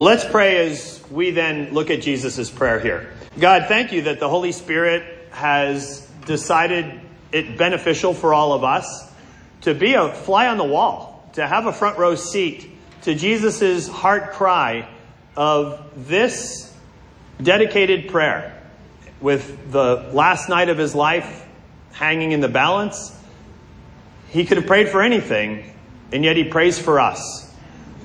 Let's pray as we then look at Jesus' prayer here. God, thank you that the Holy Spirit has decided it beneficial for all of us to be a fly on the wall, to have a front row seat to Jesus' heart cry of this dedicated prayer with the last night of his life hanging in the balance. He could have prayed for anything, and yet he prays for us.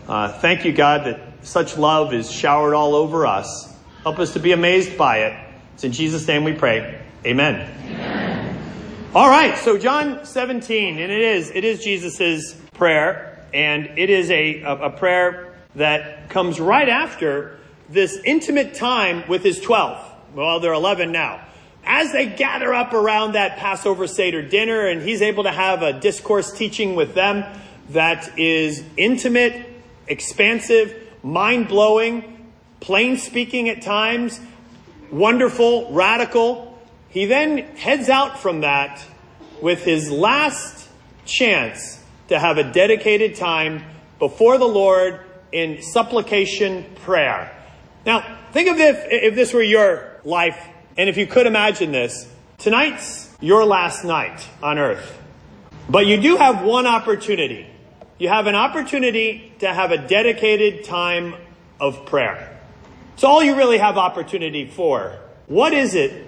Uh, thank you, God, that such love is showered all over us. Help us to be amazed by it. It's in Jesus' name we pray. Amen. Amen. All right, so John 17, and it is, it is Jesus' prayer, and it is a, a, a prayer that comes right after this intimate time with his 12. Well, they're 11 now. As they gather up around that Passover Seder dinner, and he's able to have a discourse teaching with them that is intimate, expansive, mind blowing, plain speaking at times, wonderful, radical. He then heads out from that with his last chance to have a dedicated time before the Lord in supplication prayer. Now, think of if, if this were your life, and if you could imagine this, tonight's your last night on earth. But you do have one opportunity you have an opportunity to have a dedicated time of prayer. It's all you really have opportunity for. What is it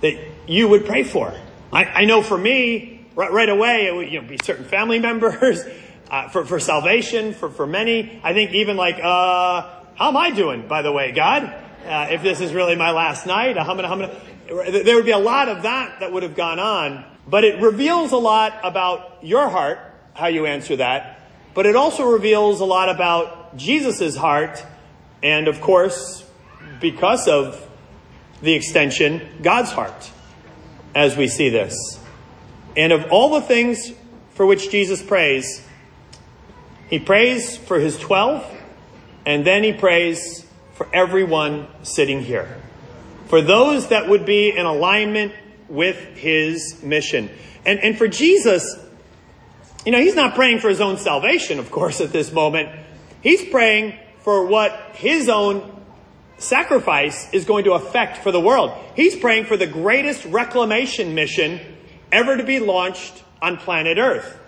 that you would pray for? I, I know for me, right, right, away, it would you know, be certain family members, uh, for, for salvation, for, for many. I think even like, uh, how am I doing, by the way, God? Uh, if this is really my last night, there would be a lot of that that would have gone on, but it reveals a lot about your heart how you answer that, but it also reveals a lot about Jesus' heart, and of course, because of the extension, God's heart, as we see this. And of all the things for which Jesus prays, he prays for his 12, and then he prays for everyone sitting here. For those that would be in alignment with his mission. And, and for Jesus, you know, he's not praying for his own salvation, of course, at this moment. He's praying for what his own sacrifice is going to affect for the world. He's praying for the greatest reclamation mission ever to be launched on planet Earth.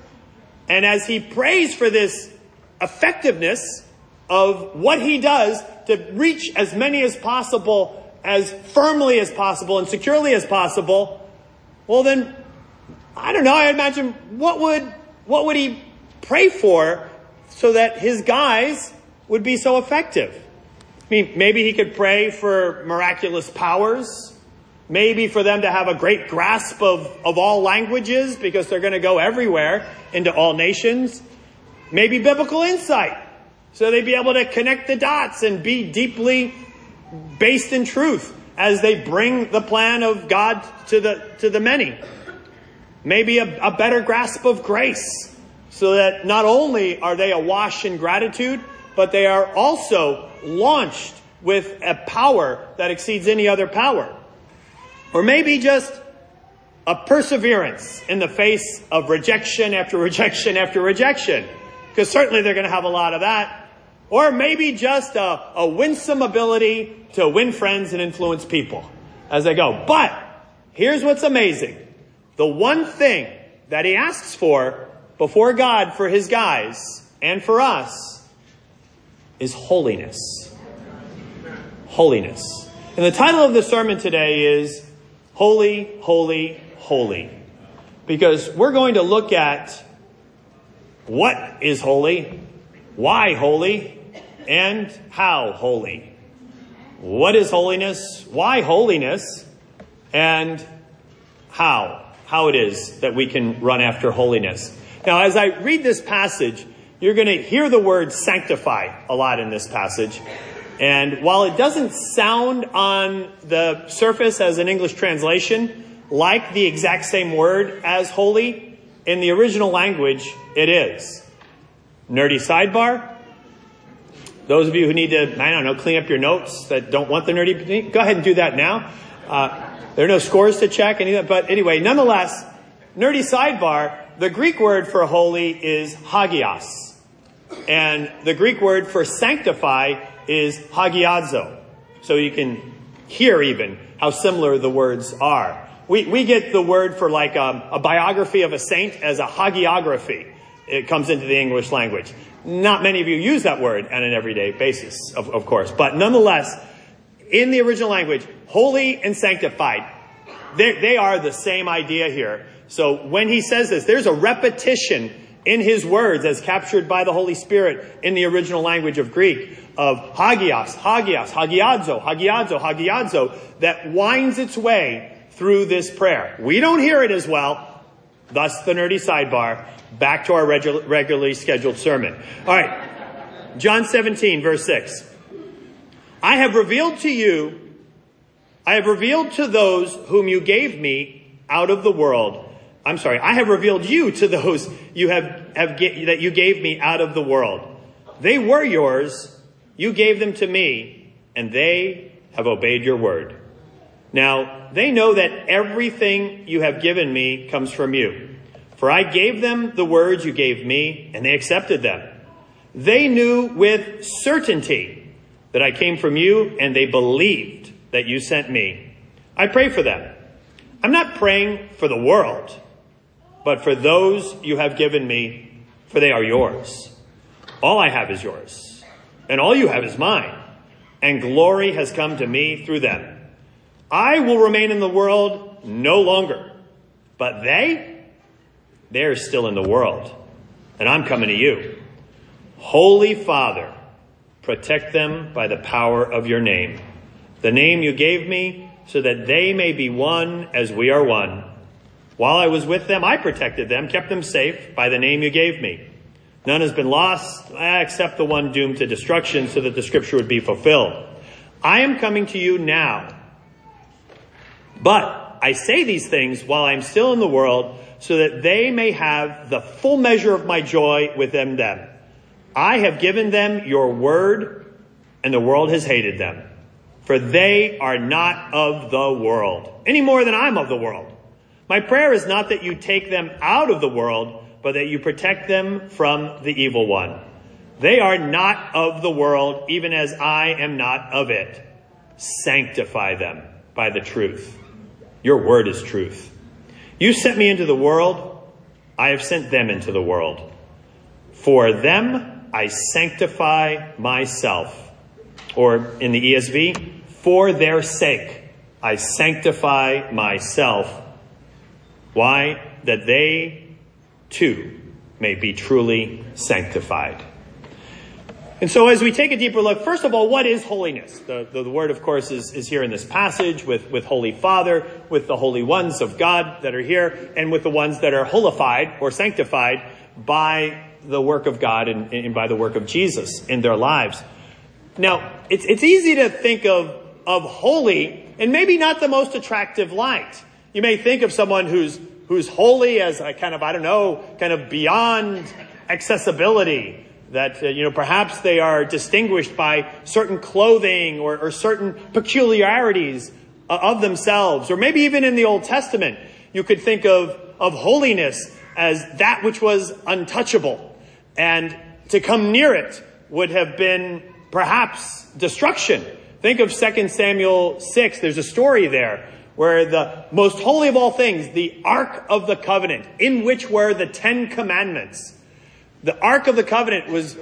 And as he prays for this effectiveness of what he does to reach as many as possible, as firmly as possible, and securely as possible, well, then, I don't know, I imagine what would what would he pray for so that his guys would be so effective? I mean, maybe he could pray for miraculous powers. Maybe for them to have a great grasp of, of all languages because they're going to go everywhere into all nations. Maybe biblical insight so they'd be able to connect the dots and be deeply based in truth as they bring the plan of God to the, to the many maybe a, a better grasp of grace, so that not only are they awash in gratitude, but they are also launched with a power that exceeds any other power. Or maybe just a perseverance in the face of rejection after rejection after rejection, because certainly they're going to have a lot of that. Or maybe just a, a winsome ability to win friends and influence people as they go. But here's what's amazing. The one thing that he asks for before God for his guys and for us is holiness. Holiness. And the title of the sermon today is Holy, Holy, Holy. Because we're going to look at what is holy, why holy, and how holy. What is holiness? Why holiness? And how? How it is that we can run after holiness. Now, as I read this passage, you're going to hear the word sanctify a lot in this passage. And while it doesn't sound on the surface as an English translation like the exact same word as holy, in the original language, it is. Nerdy sidebar. Those of you who need to, I don't know, clean up your notes that don't want the nerdy, go ahead and do that now. Uh, there are no scores to check, but anyway, nonetheless, nerdy sidebar, the Greek word for holy is hagios. And the Greek word for sanctify is hagiadzo. So you can hear even how similar the words are. We, we get the word for like um, a biography of a saint as a hagiography. It comes into the English language. Not many of you use that word on an everyday basis, of, of course. But nonetheless, in the original language, holy and sanctified, they, they are the same idea here. So when he says this, there's a repetition in his words as captured by the Holy Spirit in the original language of Greek of hagios, hagios, hagiadzo, hagiadzo, hagiadzo that winds its way through this prayer. We don't hear it as well. Thus the nerdy sidebar. Back to our regu- regularly scheduled sermon. All right. John 17 verse 6. I have revealed to you, I have revealed to those whom you gave me out of the world. I'm sorry, I have revealed you to those you have, have that you gave me out of the world. They were yours, you gave them to me, and they have obeyed your word. Now, they know that everything you have given me comes from you. For I gave them the words you gave me, and they accepted them. They knew with certainty that I came from you, and they believed that you sent me. I pray for them. I'm not praying for the world, but for those you have given me, for they are yours. All I have is yours, and all you have is mine, and glory has come to me through them. I will remain in the world no longer, but they, they're still in the world, and I'm coming to you. Holy Father, protect them by the power of your name, the name you gave me, so that they may be one as we are one. While I was with them, I protected them, kept them safe by the name you gave me. None has been lost eh, except the one doomed to destruction so that the scripture would be fulfilled. I am coming to you now but I say these things while I am still in the world, so that they may have the full measure of my joy within them. I have given them your word, and the world has hated them. For they are not of the world, any more than I'm of the world. My prayer is not that you take them out of the world, but that you protect them from the evil one. They are not of the world, even as I am not of it. Sanctify them by the truth. Your word is truth. You sent me into the world. I have sent them into the world. For them I sanctify myself. Or in the ESV, for their sake I sanctify myself. Why? That they too may be truly sanctified. And so as we take a deeper look, first of all, what is holiness? The, the, the, word, of course, is, is here in this passage with, with Holy Father, with the holy ones of God that are here, and with the ones that are holified or sanctified by the work of God and, and by the work of Jesus in their lives. Now, it's, it's easy to think of, of holy and maybe not the most attractive light. You may think of someone who's, who's holy as a kind of, I don't know, kind of beyond accessibility that, uh, you know, perhaps they are distinguished by certain clothing or, or certain peculiarities uh, of themselves. Or maybe even in the Old Testament, you could think of, of holiness as that which was untouchable. And to come near it would have been perhaps destruction. Think of 2 Samuel 6. There's a story there where the most holy of all things, the Ark of the Covenant, in which were the Ten Commandments, the Ark of the Covenant was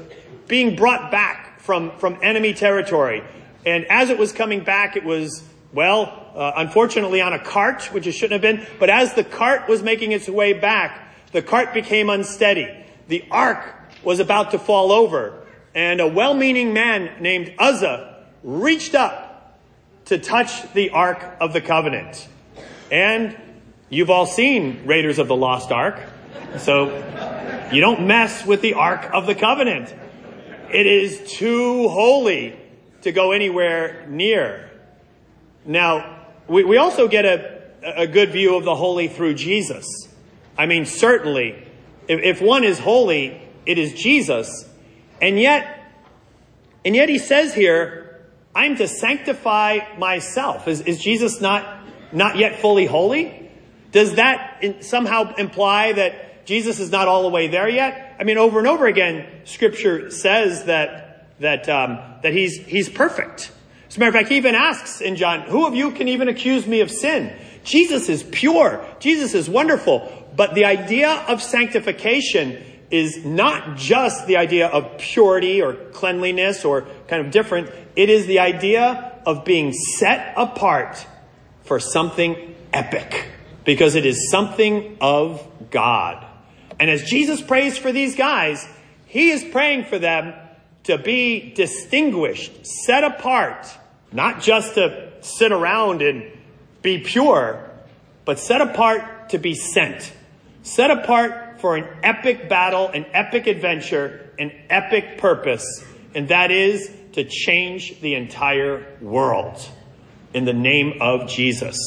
being brought back from, from enemy territory. And as it was coming back, it was, well, uh, unfortunately on a cart, which it shouldn't have been. But as the cart was making its way back, the cart became unsteady. The ark was about to fall over. And a well-meaning man named Uzzah reached up to touch the Ark of the Covenant. And you've all seen Raiders of the Lost Ark. So you don't mess with the Ark of the Covenant. It is too holy to go anywhere near. Now, we, we also get a, a good view of the holy through Jesus. I mean, certainly, if, if one is holy, it is Jesus. And yet, and yet he says here, I'm to sanctify myself. Is, is Jesus not, not yet fully holy? Does that in, somehow imply that Jesus is not all the way there yet. I mean, over and over again, scripture says that that, um, that he's, he's perfect. As a matter of fact, he even asks in John, who of you can even accuse me of sin? Jesus is pure. Jesus is wonderful. But the idea of sanctification is not just the idea of purity or cleanliness or kind of different. It is the idea of being set apart for something epic because it is something of God. And as Jesus prays for these guys, he is praying for them to be distinguished, set apart, not just to sit around and be pure, but set apart to be sent, set apart for an epic battle, an epic adventure, an epic purpose, and that is to change the entire world in the name of Jesus.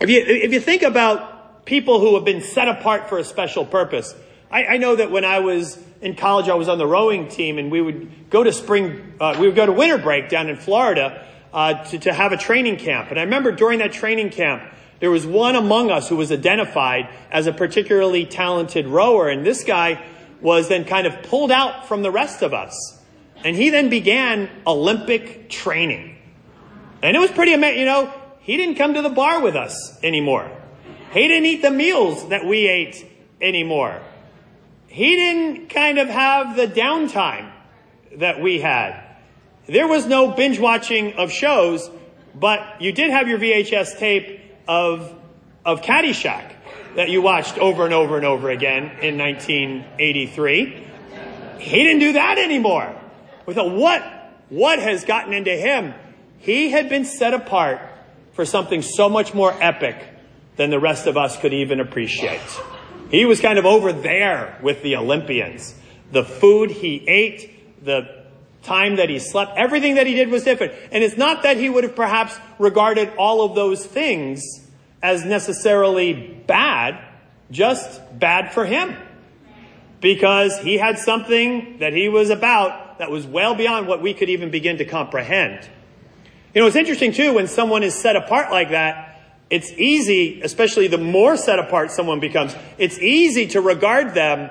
If you, if you think about people who have been set apart for a special purpose, I, I know that when I was in college, I was on the rowing team, and we would go to spring, uh, we would go to winter break down in Florida uh, to, to have a training camp. And I remember during that training camp, there was one among us who was identified as a particularly talented rower, and this guy was then kind of pulled out from the rest of us. And he then began Olympic training. And it was pretty amazing, you know, he didn't come to the bar with us anymore. He didn't eat the meals that we ate anymore he didn't kind of have the downtime that we had. There was no binge watching of shows, but you did have your VHS tape of, of Caddyshack that you watched over and over and over again in 1983. He didn't do that anymore. We thought, what, what has gotten into him? He had been set apart for something so much more epic than the rest of us could even appreciate. He was kind of over there with the Olympians. The food he ate, the time that he slept, everything that he did was different. And it's not that he would have perhaps regarded all of those things as necessarily bad, just bad for him. Because he had something that he was about that was well beyond what we could even begin to comprehend. You know, it's interesting too when someone is set apart like that it's easy, especially the more set apart someone becomes, it's easy to regard them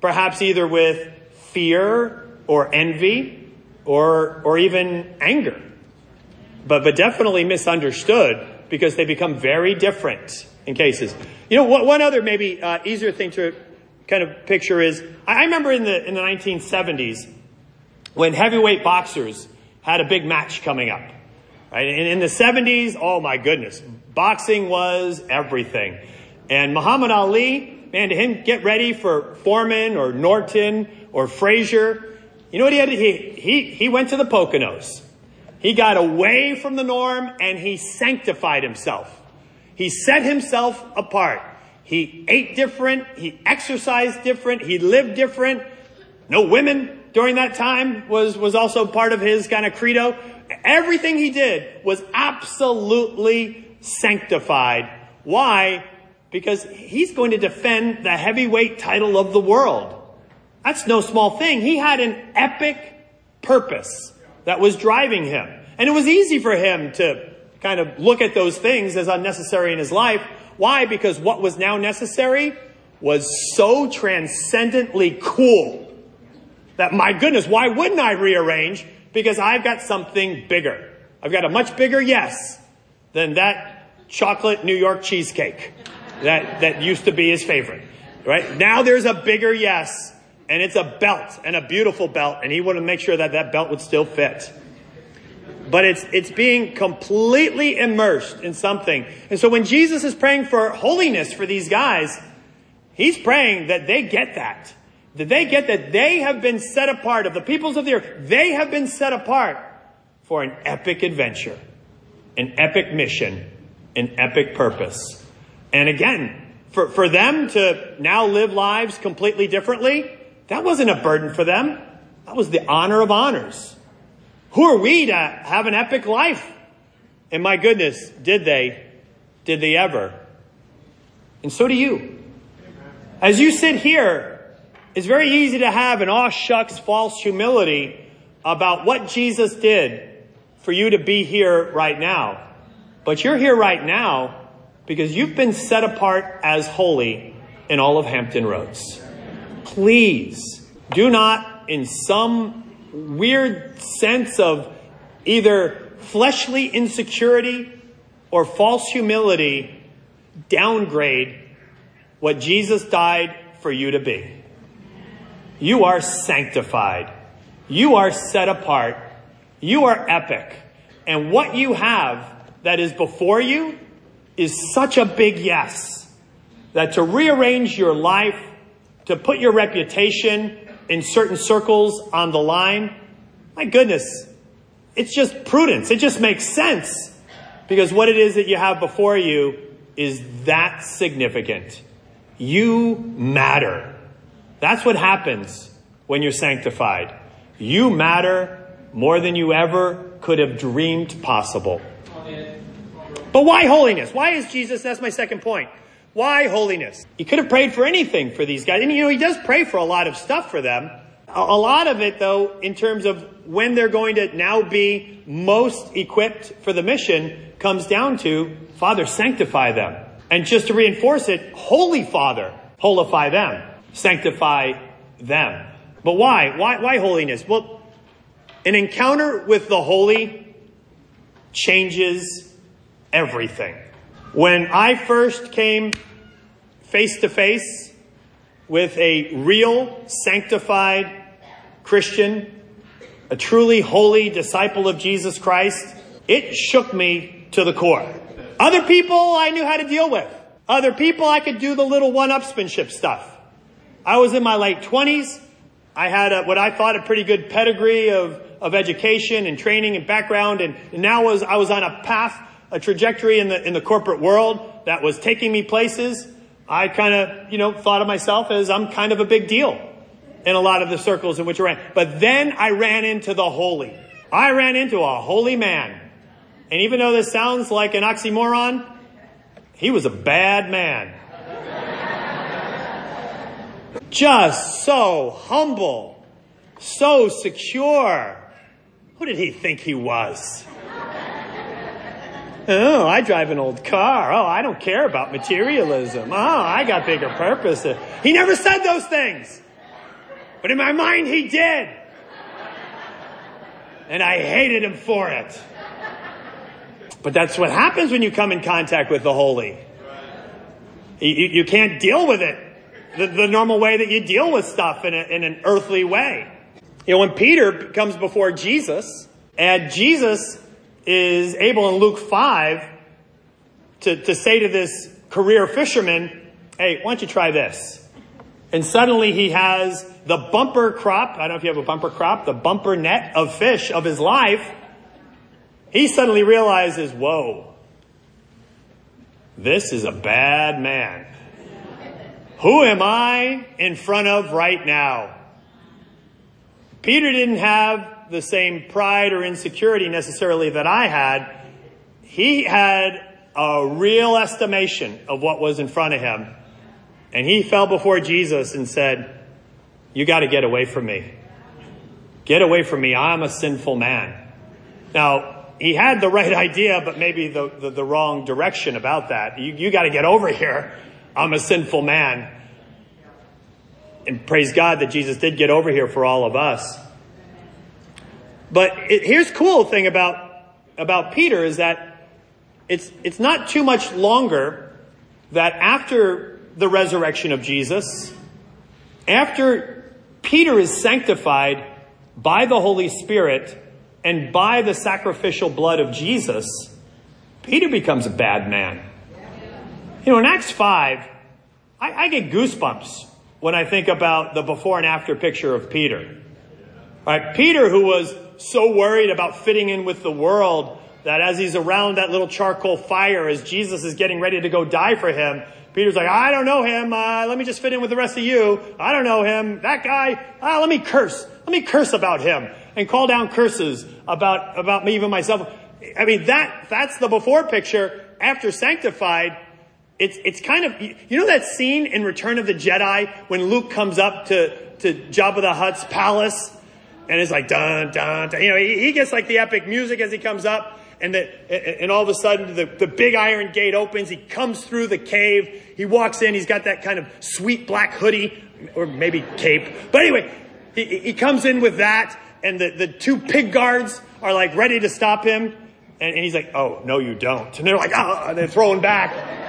perhaps either with fear or envy or, or even anger. But, but definitely misunderstood because they become very different in cases. You know, one other maybe uh, easier thing to kind of picture is I remember in the, in the 1970s when heavyweight boxers had a big match coming up. Right? And in the 70s, oh my goodness, boxing was everything. And Muhammad Ali, man, to him get ready for Foreman or Norton or Frazier. You know what he had he, he, he went to the Poconos. He got away from the norm and he sanctified himself. He set himself apart. He ate different. He exercised different. He lived different. No women during that time was, was also part of his kind of credo. Everything he did was absolutely sanctified. Why? Because he's going to defend the heavyweight title of the world. That's no small thing. He had an epic purpose that was driving him. And it was easy for him to kind of look at those things as unnecessary in his life. Why? Because what was now necessary was so transcendently cool that my goodness, why wouldn't I rearrange? Because I've got something bigger. I've got a much bigger yes than that chocolate New York cheesecake that, that used to be his favorite. Right? Now there's a bigger yes, and it's a belt, and a beautiful belt, and he wanted to make sure that that belt would still fit. But it's, it's being completely immersed in something. And so when Jesus is praying for holiness for these guys, he's praying that they get that. That they get that they have been set apart of the peoples of the earth. They have been set apart for an epic adventure, an epic mission, an epic purpose. And again, for, for them to now live lives completely differently, that wasn't a burden for them. That was the honor of honors. Who are we to have an epic life? And my goodness, did they? Did they ever? And so do you. As you sit here it's very easy to have an aw shucks false humility about what Jesus did for you to be here right now. But you're here right now because you've been set apart as holy in all of Hampton Roads. Please do not in some weird sense of either fleshly insecurity or false humility downgrade what Jesus died for you to be. You are sanctified. You are set apart. You are epic. And what you have that is before you is such a big yes that to rearrange your life, to put your reputation in certain circles on the line, my goodness, it's just prudence. It just makes sense because what it is that you have before you is that significant. You matter. That's what happens when you're sanctified. You matter more than you ever could have dreamed possible. But why holiness? Why is Jesus? That's my second point. Why holiness? He could have prayed for anything for these guys. And you know, he does pray for a lot of stuff for them. A, lot of it, though, in terms of when they're going to now be most equipped for the mission, comes down to Father, sanctify them. And just to reinforce it, Holy Father, holify them, sanctify them. But why? Why, why holiness? Well, an encounter with the holy changes everything. When I first came face to face with a real sanctified Christian, a truly holy disciple of Jesus Christ, it shook me to the core. Other people I knew how to deal with. Other people I could do the little one-upsmanship stuff. I was in my late twenties. I had a, what I thought a pretty good pedigree of, of education and training and background, and, and now was I was on a path, a trajectory in the in the corporate world that was taking me places. I kind of, you know, thought of myself as I'm kind of a big deal in a lot of the circles in which I ran. But then I ran into the holy. I ran into a holy man and even though this sounds like an oxymoron, he was a bad man. Just so humble, so secure. Who did he think he was? Oh, I drive an old car. Oh, I don't care about materialism. Oh, I got bigger purpose. He never said those things. But in my mind, he did. And I hated him for it. But that's what happens when you come in contact with the holy. You, you can't deal with it the, the, normal way that you deal with stuff in, a, in an earthly way. You know, when Peter comes before Jesus, and Jesus is able in Luke 5 to, to say to this career fisherman, hey, why don't you try this? And suddenly he has the bumper crop, I don't know if you have a bumper crop, the bumper net of fish of his life he suddenly realizes, whoa, this is a bad man. Who am I in front of right now? Peter didn't have the same pride or insecurity necessarily that I had. He had a real estimation of what was in front of him. And he fell before Jesus and said, You got to get away from me. Get away from me. I'm a sinful man. Now, he had the right idea, but maybe the, the, the wrong direction about that. You, you got to get over here. I'm a sinful man. And praise God that Jesus did get over here for all of us. But it, here's cool thing about, about Peter is that it's, it's not too much longer that after the resurrection of Jesus, after Peter is sanctified by the Holy Spirit, and by the sacrificial blood of Jesus, Peter becomes a bad man. You know, in Acts 5, I, I get goosebumps when I think about the before and after picture of Peter. Right, Peter, who was so worried about fitting in with the world that as he's around that little charcoal fire, as Jesus is getting ready to go die for him, Peter's like, I don't know him. Uh, let me just fit in with the rest of you. I don't know him. That guy, uh, let me curse. Let me curse about him and call down curses about, about me, even myself. I mean, that, that's the before picture. After sanctified, it's, it's kind of, you know that scene in Return of the Jedi when Luke comes up to, to Jabba the Hutt's palace and it's like dun, dun, dun. You know, he, he gets like the epic music as he comes up and the, and all of a sudden the, the big iron gate opens. He comes through the cave. He walks in. He's got that kind of sweet black hoodie or maybe cape. But anyway, he, he comes in with that and the, the two pig guards are like ready to stop him. And, and he's like, oh, no, you don't. And they're like, ah, and they're throwing back.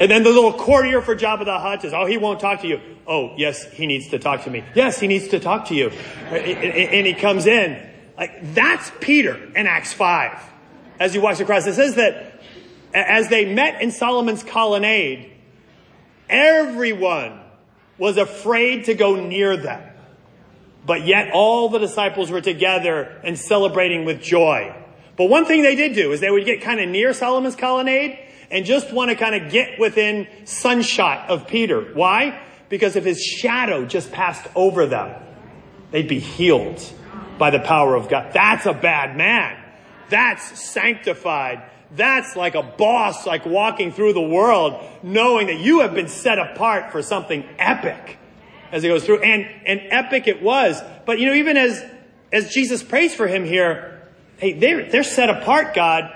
And then the little courtier for Jabba the Hutt says, oh, he won't talk to you. Oh, yes, he needs to talk to me. Yes, he needs to talk to you. And he comes in. Like, that's Peter in Acts 5. As he walks across, it says that as they met in Solomon's colonnade, everyone was afraid to go near them. But yet all the disciples were together and celebrating with joy. But one thing they did do is they would get kind of near Solomon's colonnade and just want to kind of get within sunshot of Peter. Why? Because if his shadow just passed over them, they'd be healed by the power of God. That's a bad man. That's sanctified. That's like a boss, like walking through the world, knowing that you have been set apart for something epic as he goes through. And, and epic it was. But you know, even as, as Jesus prays for him here, hey, they're, they're set apart, God.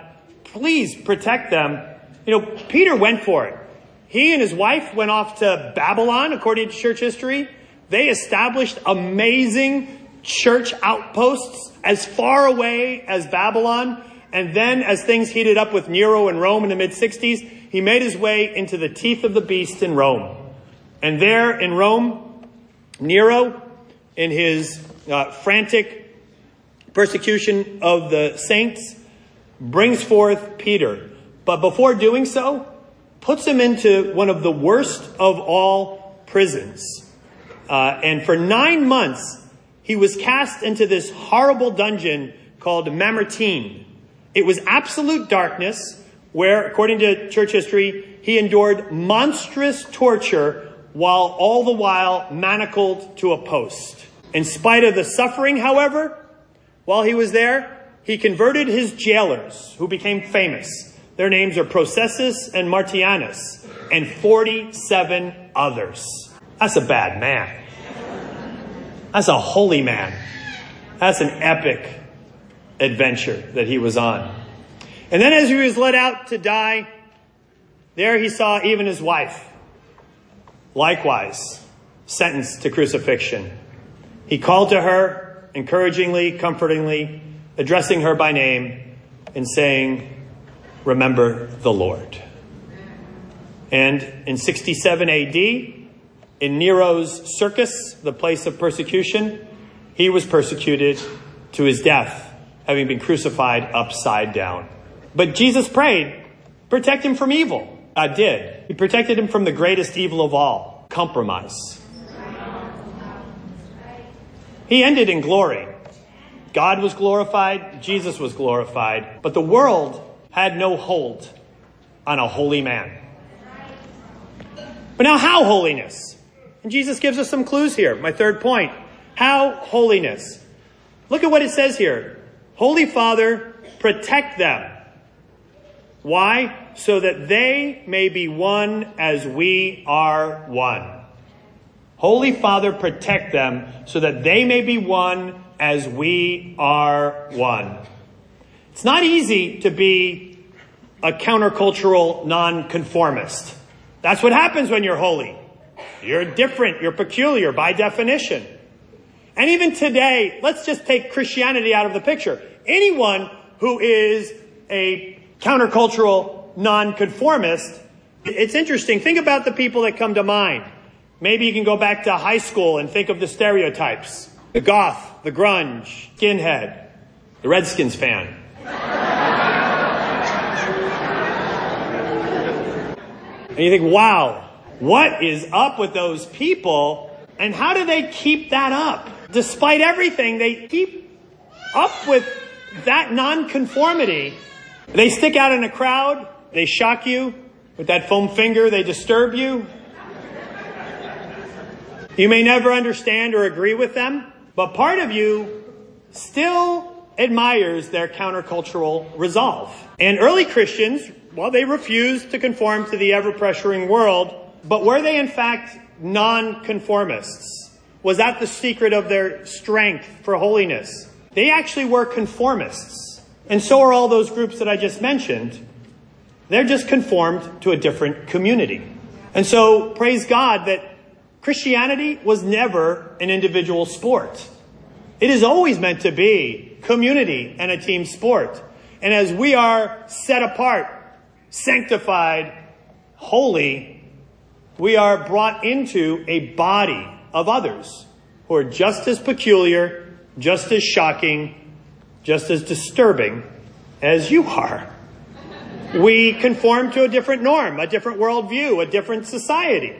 Please protect them. You know, Peter went for it. He and his wife went off to Babylon, according to church history. They established amazing church outposts as far away as Babylon. And then as things heated up with Nero in Rome in the mid 60s, he made his way into the teeth of the beast in Rome. And there in Rome, Nero, in his uh, frantic persecution of the saints, brings forth Peter. But before doing so, puts him into one of the worst of all prisons. Uh, and for nine months, he was cast into this horrible dungeon called Mamertine. It was absolute darkness where, according to church history, he endured monstrous torture while all the while manacled to a post. In spite of the suffering, however, while he was there, he converted his jailers, who became famous. Their names are Processus and Martianus, and 47 others. That's a bad man. That's a holy man. That's an epic adventure that he was on. And then as he was led out to die, there he saw even his wife, likewise sentenced to crucifixion. He called to her encouragingly, comfortingly, addressing her by name and saying, remember the Lord. And in 67 AD, in Nero's circus, the place of persecution, he was persecuted to his death having been crucified upside down. But Jesus prayed, protect him from evil. I did. He protected him from the greatest evil of all, compromise. He ended in glory. God was glorified, Jesus was glorified, but the world had no hold on a holy man. But now, how holiness? And Jesus gives us some clues here. My third point. How holiness? Look at what it says here. Holy Father, protect them. Why? So that they may be one as we are one. Holy Father, protect them so that they may be one as we are one. It's not easy to be a countercultural nonconformist. That's what happens when you're holy. You're different. You're peculiar by definition. And even today, let's just take Christianity out of the picture. Anyone who is a countercultural nonconformist, it's interesting. Think about the people that come to mind. Maybe you can go back to high school and think of the stereotypes. The goth, the grunge, skinhead, the Redskins fan. And you think, wow, what is up with those people? And how do they keep that up? Despite everything, they keep up with that nonconformity. They stick out in a crowd, they shock you with that foam finger, they disturb you. You may never understand or agree with them, but part of you still admires their countercultural resolve. And early Christians, well, they refused to conform to the ever pressuring world, but were they in fact nonconformists? Was that the secret of their strength for holiness? They actually were conformists. And so are all those groups that I just mentioned. They're just conformed to a different community. And so praise God that Christianity was never an individual sport. It is always meant to be community and a team sport. And as we are set apart, sanctified, holy, we are brought into a body of others who are just as peculiar, just as shocking, just as disturbing as you are. We conform to a different norm, a different worldview, a different society.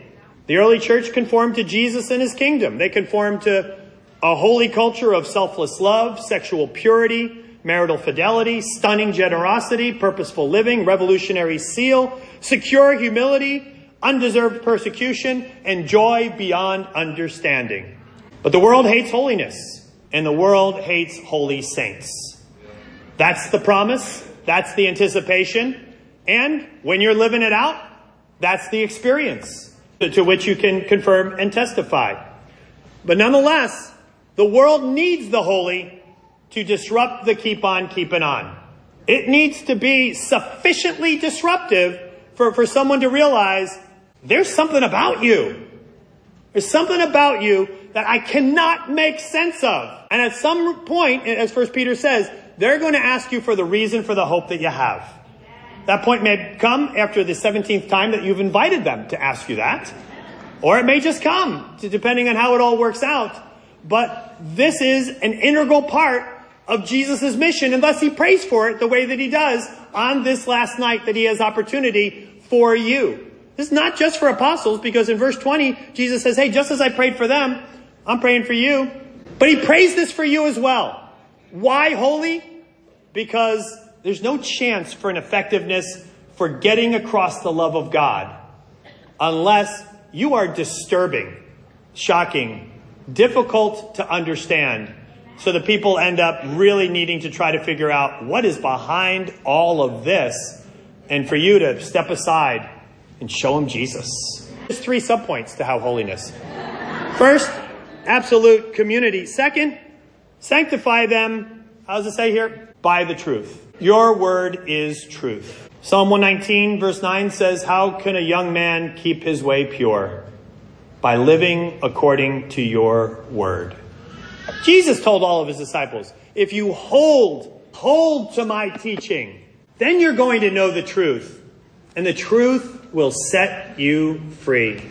The early church conformed to Jesus and his kingdom. They conformed to a holy culture of selfless love, sexual purity, marital fidelity, stunning generosity, purposeful living, revolutionary zeal, secure humility, undeserved persecution, and joy beyond understanding. But the world hates holiness, and the world hates holy saints. That's the promise, that's the anticipation, and when you're living it out, that's the experience to which you can confirm and testify. But nonetheless, the world needs the holy to disrupt the keep on keeping on. It needs to be sufficiently disruptive for, for someone to realize there's something about you. There's something about you that I cannot make sense of. And at some point, as First Peter says, they're going to ask you for the reason for the hope that you have. That point may come after the 17th time that you've invited them to ask you that. Or it may just come, depending on how it all works out. But this is an integral part of Jesus' mission, and thus he prays for it the way that he does on this last night that he has opportunity for you. This is not just for apostles, because in verse 20, Jesus says, Hey, just as I prayed for them, I'm praying for you. But he prays this for you as well. Why holy? Because there's no chance for an effectiveness for getting across the love of God unless you are disturbing, shocking, difficult to understand. So the people end up really needing to try to figure out what is behind all of this and for you to step aside and show them Jesus. There's three subpoints to how holiness. First, absolute community. Second, sanctify them, how does it say here? By the truth. Your word is truth. Psalm 119 verse 9 says, How can a young man keep his way pure? By living according to your word. Jesus told all of his disciples, if you hold, hold to my teaching, then you're going to know the truth. And the truth will set you free.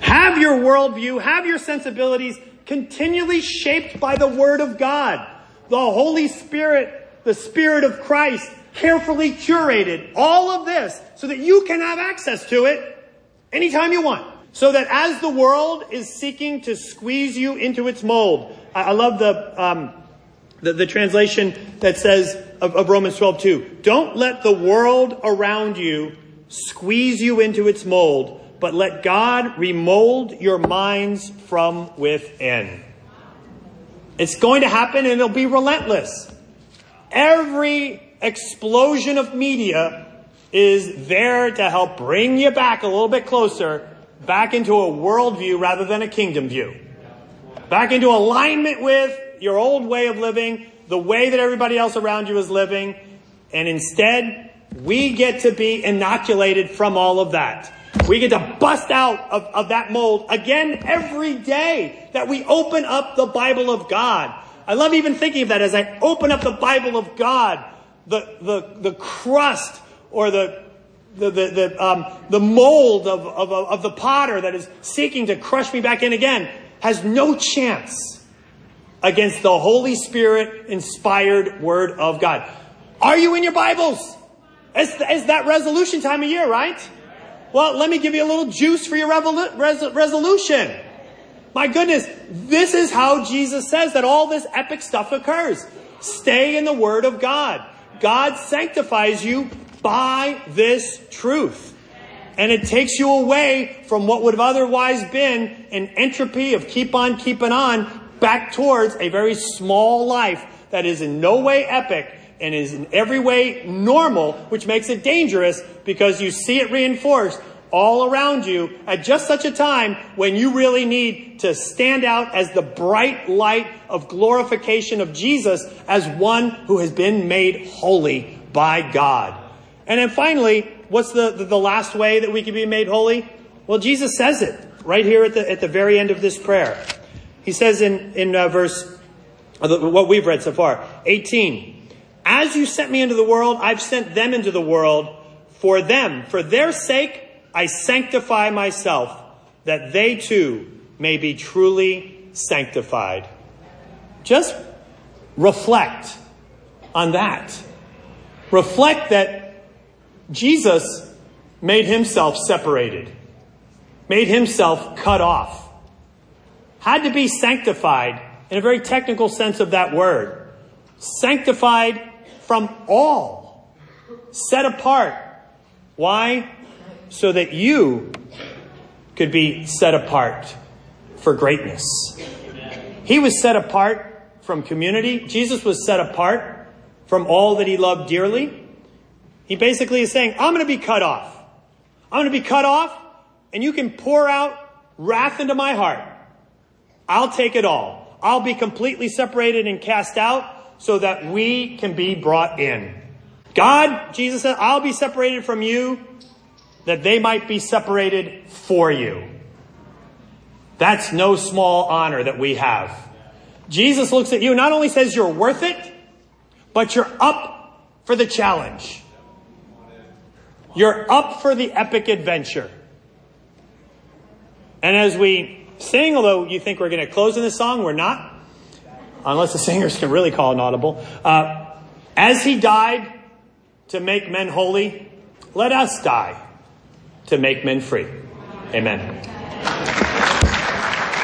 Have your worldview, have your sensibilities continually shaped by the Word of God. The Holy Spirit, the Spirit of Christ, carefully curated all of this so that you can have access to it anytime you want. So that as the world is seeking to squeeze you into its mold, I, I love the, um, the, the, translation that says of, of Romans 12, 2, don't let the world around you squeeze you into its mold, but let God remold your minds from within. It's going to happen and it'll be relentless. Every explosion of media is there to help bring you back a little bit closer, back into a worldview rather than a kingdom view. Back into alignment with your old way of living, the way that everybody else around you is living, and instead, we get to be inoculated from all of that. We get to bust out of, of that mold again every day that we open up the Bible of God. I love even thinking of that as I open up the Bible of God the, the, the crust or the, the, the, the, um, the mold of, of, of the potter that is seeking to crush me back in again has no chance against the Holy Spirit inspired Word of God. Are you in your Bibles? It's, it's that resolution time of year, right? Well, let me give you a little juice for your revolu- res- resolution. My goodness, this is how Jesus says that all this epic stuff occurs. Stay in the Word of God. God sanctifies you by this truth. And it takes you away from what would have otherwise been an entropy of keep on keeping on back towards a very small life that is in no way epic and is in every way normal, which makes it dangerous because you see it reinforced all around you at just such a time when you really need to stand out as the bright light of glorification of Jesus as one who has been made holy by God. And then finally, what's the, the, the last way that we can be made holy? Well, Jesus says it right here at the, at the very end of this prayer. He says in, in uh, verse, uh, what we've read so far, 18, As you sent me into the world, I've sent them into the world. For them, for their sake, I sanctify myself, that they too may be truly sanctified. Just reflect on that. Reflect that Jesus made himself separated, made himself cut off, had to be sanctified in a very technical sense of that word. Sanctified from all, set apart. Why? So that you could be set apart for greatness. He was set apart from community. Jesus was set apart from all that he loved dearly. He basically is saying, I'm going to be cut off. I'm going to be cut off, and you can pour out wrath into my heart. I'll take it all. I'll be completely separated and cast out so that we can be brought in. God, Jesus said, I'll be separated from you that they might be separated for you. That's no small honor that we have. Jesus looks at you, not only says you're worth it, but you're up for the challenge. You're up for the epic adventure. And as we sing, although you think we're going to close in this song, we're not, unless the singers can really call an audible. Uh, as he died to make men holy, let us die to make men free. Amen.